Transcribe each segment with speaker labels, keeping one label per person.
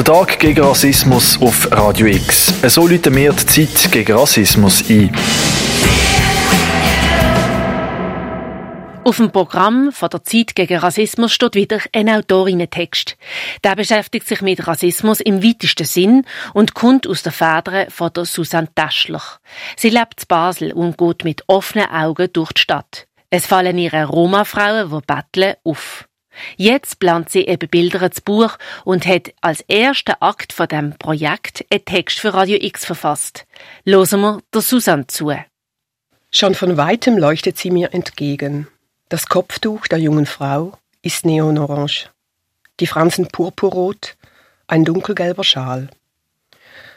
Speaker 1: Der Tag gegen Rassismus auf Radio X. So läuten wir die Zeit gegen Rassismus ein.
Speaker 2: Auf dem Programm von der Zeit gegen Rassismus steht wieder ein Autorinnen-Text. Der beschäftigt sich mit Rassismus im weitesten Sinn und kommt aus der Federn von der Susanne Taschler. Sie lebt in Basel und geht mit offenen Augen durch die Stadt. Es fallen ihre Roma-Frauen, die betteln, auf. Jetzt plant sie eben Bilder zu Buch und hat als ersten Akt von dem Projekt einen Text für Radio X verfasst. Losen wir der Susanne zu.
Speaker 3: Schon von weitem leuchtet sie mir entgegen. Das Kopftuch der jungen Frau ist neonorange. Die Fransen purpurrot, ein dunkelgelber Schal.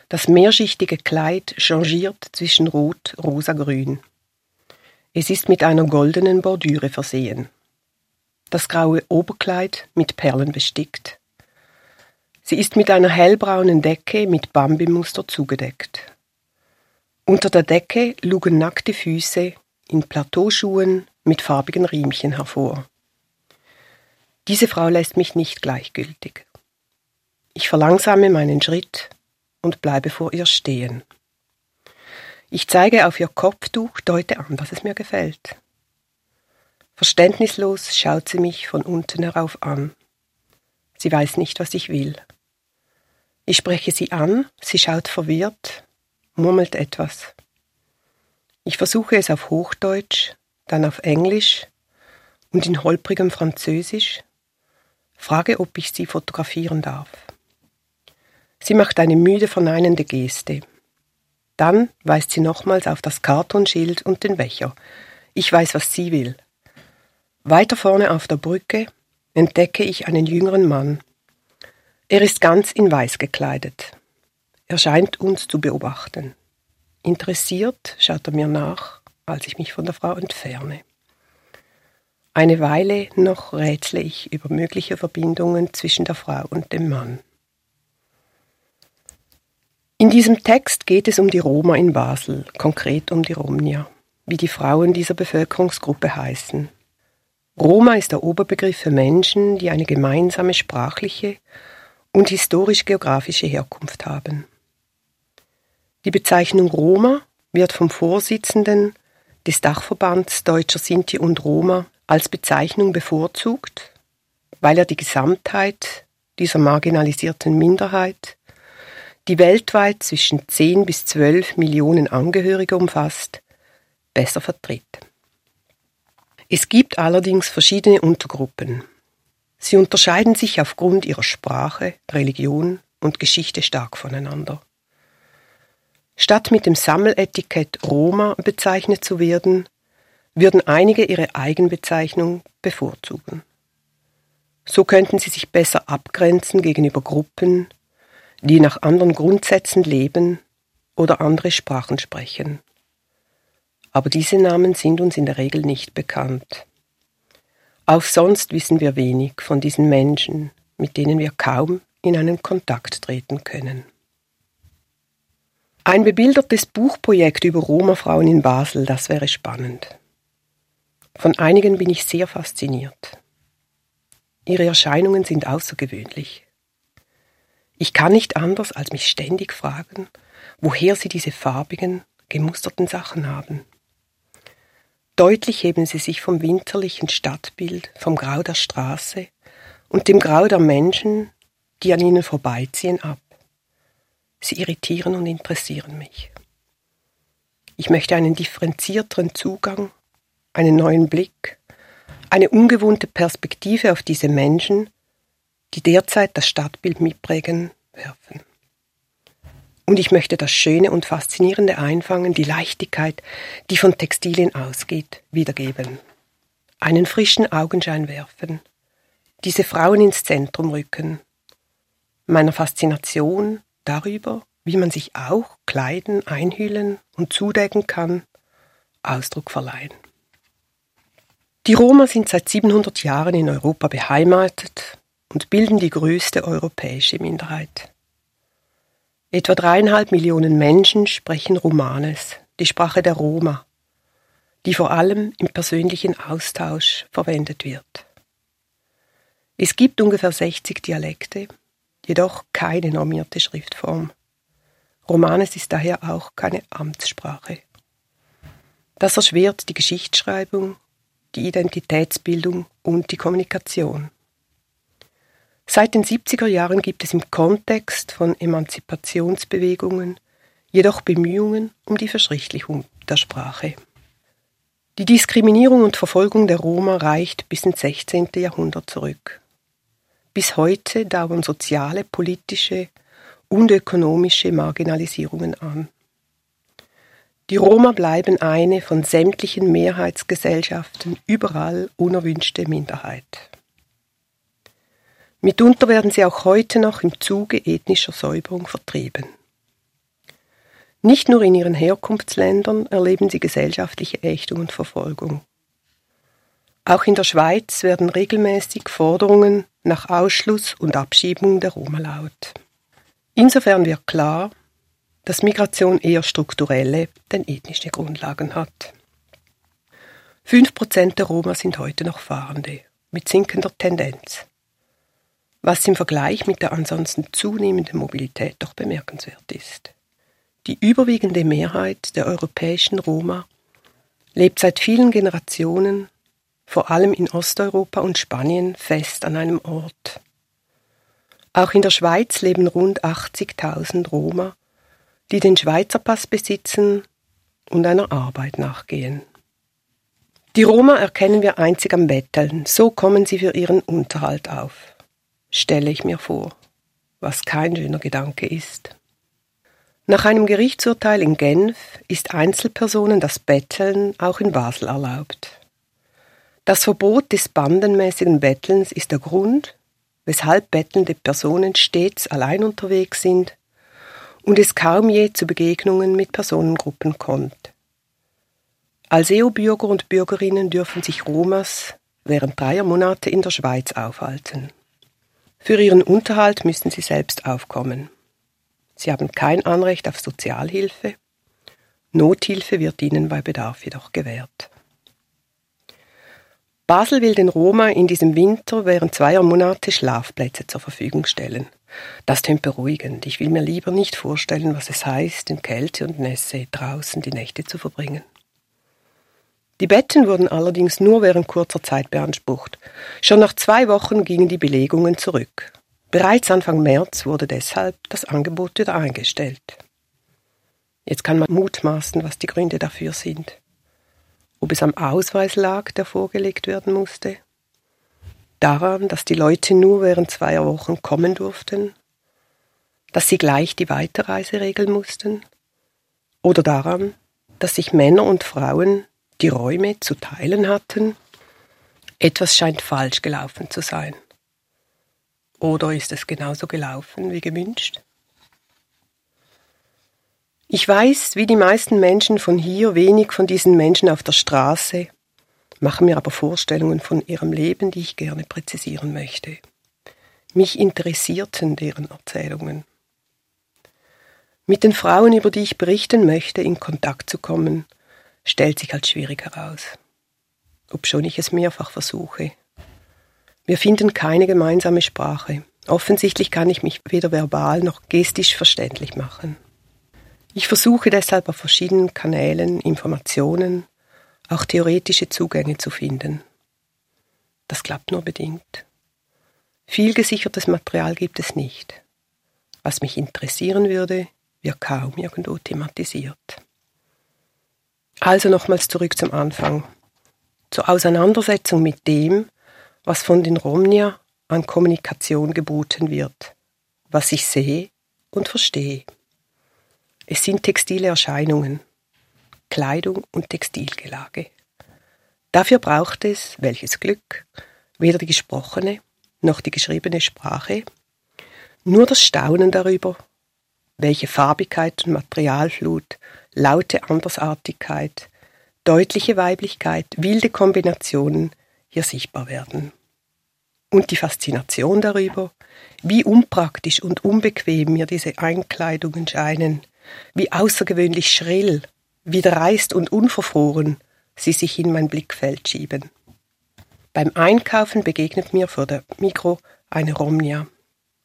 Speaker 3: Das mehrschichtige Kleid changiert zwischen Rot, Rosa, Grün. Es ist mit einer goldenen Bordüre versehen das graue Oberkleid mit Perlen bestickt. Sie ist mit einer hellbraunen Decke mit Bambimuster zugedeckt. Unter der Decke lugen nackte Füße in Plateauschuhen mit farbigen Riemchen hervor. Diese Frau lässt mich nicht gleichgültig. Ich verlangsame meinen Schritt und bleibe vor ihr stehen. Ich zeige auf ihr Kopftuch, deute an, dass es mir gefällt. Verständnislos schaut sie mich von unten herauf an. Sie weiß nicht, was ich will. Ich spreche sie an, sie schaut verwirrt, murmelt etwas. Ich versuche es auf Hochdeutsch, dann auf Englisch und in holprigem Französisch, frage, ob ich sie fotografieren darf. Sie macht eine müde verneinende Geste. Dann weist sie nochmals auf das Kartonschild und den Becher. Ich weiß, was sie will. Weiter vorne auf der Brücke entdecke ich einen jüngeren Mann. Er ist ganz in Weiß gekleidet. Er scheint uns zu beobachten. Interessiert schaut er mir nach, als ich mich von der Frau entferne. Eine Weile noch rätsle ich über mögliche Verbindungen zwischen der Frau und dem Mann. In diesem Text geht es um die Roma in Basel, konkret um die Romnia, wie die Frauen dieser Bevölkerungsgruppe heißen. Roma ist der Oberbegriff für Menschen, die eine gemeinsame sprachliche und historisch-geografische Herkunft haben. Die Bezeichnung Roma wird vom Vorsitzenden des Dachverbands Deutscher Sinti und Roma als Bezeichnung bevorzugt, weil er die Gesamtheit dieser marginalisierten Minderheit, die weltweit zwischen 10 bis 12 Millionen Angehörige umfasst, besser vertritt. Es gibt allerdings verschiedene Untergruppen. Sie unterscheiden sich aufgrund ihrer Sprache, Religion und Geschichte stark voneinander. Statt mit dem Sammeletikett Roma bezeichnet zu werden, würden einige ihre Eigenbezeichnung bevorzugen. So könnten sie sich besser abgrenzen gegenüber Gruppen, die nach anderen Grundsätzen leben oder andere Sprachen sprechen aber diese Namen sind uns in der Regel nicht bekannt. Auch sonst wissen wir wenig von diesen Menschen, mit denen wir kaum in einen Kontakt treten können. Ein bebildertes Buchprojekt über Roma-Frauen in Basel, das wäre spannend. Von einigen bin ich sehr fasziniert. Ihre Erscheinungen sind außergewöhnlich. Ich kann nicht anders, als mich ständig fragen, woher sie diese farbigen, gemusterten Sachen haben. Deutlich heben sie sich vom winterlichen Stadtbild, vom Grau der Straße und dem Grau der Menschen, die an ihnen vorbeiziehen, ab. Sie irritieren und interessieren mich. Ich möchte einen differenzierteren Zugang, einen neuen Blick, eine ungewohnte Perspektive auf diese Menschen, die derzeit das Stadtbild mitprägen, werfen. Und ich möchte das Schöne und Faszinierende einfangen, die Leichtigkeit, die von Textilien ausgeht, wiedergeben. Einen frischen Augenschein werfen, diese Frauen ins Zentrum rücken, meiner Faszination darüber, wie man sich auch kleiden, einhüllen und zudecken kann, Ausdruck verleihen. Die Roma sind seit 700 Jahren in Europa beheimatet und bilden die größte europäische Minderheit. Etwa dreieinhalb Millionen Menschen sprechen Romanes, die Sprache der Roma, die vor allem im persönlichen Austausch verwendet wird. Es gibt ungefähr 60 Dialekte jedoch keine normierte Schriftform. Romanes ist daher auch keine Amtssprache. Das erschwert die Geschichtsschreibung, die Identitätsbildung und die Kommunikation. Seit den 70er Jahren gibt es im Kontext von Emanzipationsbewegungen jedoch Bemühungen um die Verschriftlichung der Sprache. Die Diskriminierung und Verfolgung der Roma reicht bis ins 16. Jahrhundert zurück. Bis heute dauern soziale, politische und ökonomische Marginalisierungen an. Die Roma bleiben eine von sämtlichen Mehrheitsgesellschaften überall unerwünschte Minderheit. Mitunter werden sie auch heute noch im Zuge ethnischer Säuberung vertrieben. Nicht nur in ihren Herkunftsländern erleben sie gesellschaftliche Ächtung und Verfolgung. Auch in der Schweiz werden regelmäßig Forderungen nach Ausschluss und Abschiebung der Roma laut. Insofern wird klar, dass Migration eher strukturelle denn ethnische Grundlagen hat. Fünf Prozent der Roma sind heute noch Fahrende, mit sinkender Tendenz, was im Vergleich mit der ansonsten zunehmenden Mobilität doch bemerkenswert ist. Die überwiegende Mehrheit der europäischen Roma lebt seit vielen Generationen, vor allem in Osteuropa und Spanien, fest an einem Ort. Auch in der Schweiz leben rund 80.000 Roma, die den Schweizer Pass besitzen und einer Arbeit nachgehen. Die Roma erkennen wir einzig am Betteln, so kommen sie für ihren Unterhalt auf. Stelle ich mir vor, was kein schöner Gedanke ist. Nach einem Gerichtsurteil in Genf ist Einzelpersonen das Betteln auch in Basel erlaubt. Das Verbot des bandenmäßigen Bettelns ist der Grund, weshalb bettelnde Personen stets allein unterwegs sind und es kaum je zu Begegnungen mit Personengruppen kommt. Als EU-Bürger und Bürgerinnen dürfen sich Romas während dreier Monate in der Schweiz aufhalten. Für ihren Unterhalt müssen sie selbst aufkommen. Sie haben kein Anrecht auf Sozialhilfe. Nothilfe wird ihnen bei Bedarf jedoch gewährt. Basel will den Roma in diesem Winter während zweier Monate Schlafplätze zur Verfügung stellen. Das tönt beruhigend. Ich will mir lieber nicht vorstellen, was es heißt, in Kälte und Nässe draußen die Nächte zu verbringen. Die Betten wurden allerdings nur während kurzer Zeit beansprucht. Schon nach zwei Wochen gingen die Belegungen zurück. Bereits Anfang März wurde deshalb das Angebot wieder eingestellt. Jetzt kann man mutmaßen, was die Gründe dafür sind. Ob es am Ausweis lag, der vorgelegt werden musste, daran, dass die Leute nur während zweier Wochen kommen durften, dass sie gleich die Weiterreise regeln mussten, oder daran, dass sich Männer und Frauen die Räume zu teilen hatten. Etwas scheint falsch gelaufen zu sein. Oder ist es genauso gelaufen wie gewünscht? Ich weiß, wie die meisten Menschen von hier, wenig von diesen Menschen auf der Straße, mache mir aber Vorstellungen von ihrem Leben, die ich gerne präzisieren möchte. Mich interessierten deren Erzählungen. Mit den Frauen, über die ich berichten möchte, in Kontakt zu kommen, stellt sich als schwierig heraus. Obschon ich es mehrfach versuche. Wir finden keine gemeinsame Sprache. Offensichtlich kann ich mich weder verbal noch gestisch verständlich machen. Ich versuche deshalb auf verschiedenen Kanälen Informationen, auch theoretische Zugänge zu finden. Das klappt nur bedingt. Viel gesichertes Material gibt es nicht. Was mich interessieren würde, wird kaum irgendwo thematisiert. Also nochmals zurück zum Anfang. Zur Auseinandersetzung mit dem, was von den Romnia an Kommunikation geboten wird, was ich sehe und verstehe. Es sind textile Erscheinungen, Kleidung und Textilgelage. Dafür braucht es, welches Glück, weder die gesprochene noch die geschriebene Sprache, nur das Staunen darüber, welche Farbigkeit und Materialflut, laute Andersartigkeit, deutliche Weiblichkeit, wilde Kombinationen, hier sichtbar werden. Und die Faszination darüber, wie unpraktisch und unbequem mir diese Einkleidungen scheinen, wie außergewöhnlich schrill, wie dreist und unverfroren sie sich in mein Blickfeld schieben. Beim Einkaufen begegnet mir vor der Mikro eine Romnia.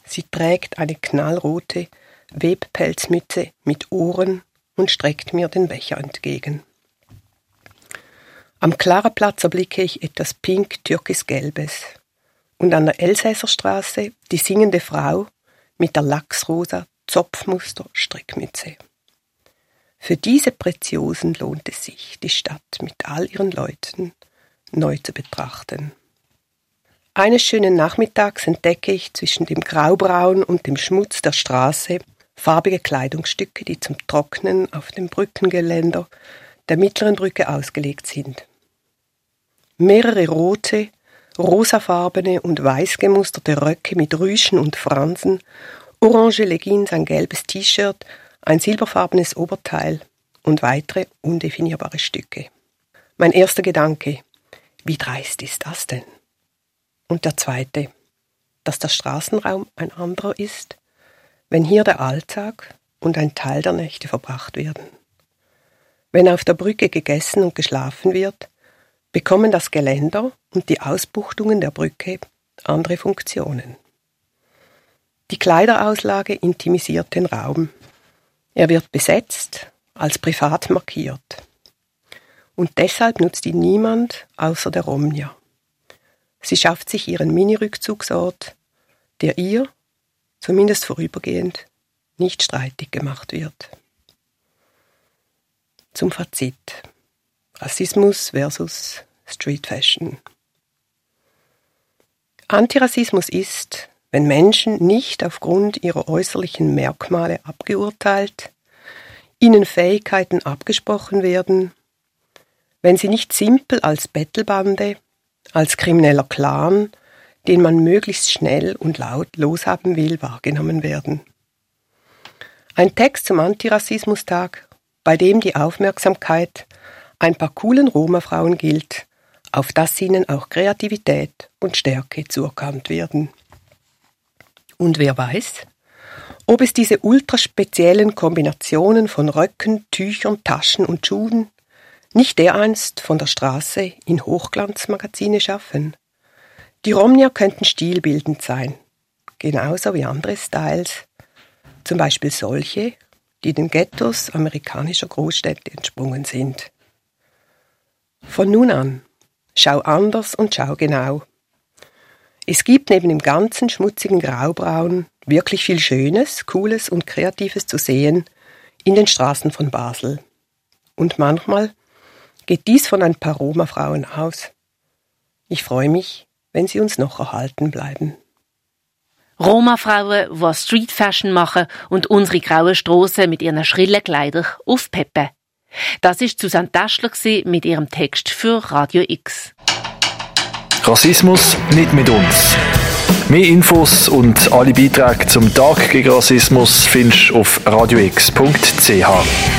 Speaker 3: Sie trägt eine knallrote Webpelzmütze mit Ohren und streckt mir den Becher entgegen. Am Klaraplatz erblicke ich etwas pink-türkis-gelbes und an der Elsässerstraße die singende Frau mit der lachsrosa Zopfmuster Strickmütze. Für diese Preziosen lohnt es sich, die Stadt mit all ihren Leuten neu zu betrachten. Eines schönen Nachmittags entdecke ich zwischen dem Graubraun und dem Schmutz der Straße farbige Kleidungsstücke, die zum Trocknen auf dem Brückengeländer der mittleren Brücke ausgelegt sind. Mehrere rote, rosafarbene und weiß gemusterte Röcke mit Rüschen und Fransen, orange Leggings, ein gelbes T-Shirt, ein silberfarbenes Oberteil und weitere undefinierbare Stücke. Mein erster Gedanke, wie dreist ist das denn? Und der zweite, dass der Straßenraum ein anderer ist, wenn hier der Alltag und ein Teil der Nächte verbracht werden. Wenn auf der Brücke gegessen und geschlafen wird, bekommen das Geländer und die Ausbuchtungen der Brücke andere Funktionen. Die Kleiderauslage intimisiert den Raum. Er wird besetzt, als privat markiert. Und deshalb nutzt ihn niemand außer der Romnia. Sie schafft sich ihren Mini-Rückzugsort, der ihr, zumindest vorübergehend, nicht streitig gemacht wird. Zum Fazit. Rassismus versus Street Fashion. Antirassismus ist, wenn Menschen nicht aufgrund ihrer äußerlichen Merkmale abgeurteilt, ihnen Fähigkeiten abgesprochen werden, wenn sie nicht simpel als Bettelbande, als krimineller Clan, den man möglichst schnell und laut loshaben will, wahrgenommen werden. Ein Text zum Antirassismustag, bei dem die Aufmerksamkeit ein paar coolen Roma-Frauen gilt, auf das ihnen auch Kreativität und Stärke zuerkannt werden. Und wer weiß, ob es diese ultraspeziellen Kombinationen von Röcken, Tüchern, Taschen und Schuhen nicht dereinst von der Straße in Hochglanzmagazine schaffen. Die Romnia könnten stilbildend sein, genauso wie andere Styles, zum Beispiel solche, die den Ghettos amerikanischer Großstädte entsprungen sind. Von nun an, schau anders und schau genau. Es gibt neben dem ganzen schmutzigen Graubraun wirklich viel Schönes, Cooles und Kreatives zu sehen in den Straßen von Basel. Und manchmal geht dies von ein paar Roma-Frauen aus. Ich freue mich, wenn sie uns noch erhalten bleiben.
Speaker 2: Roma-Frauen, die Street Fashion machen und unsere grauen Strassen mit ihren schrillen Kleidern aufpeppen. Das ist Susanne Taschler mit ihrem Text für Radio X.
Speaker 1: Rassismus nicht mit uns. Mehr Infos und alle Beiträge zum Tag gegen Rassismus findest du auf radiox.ch.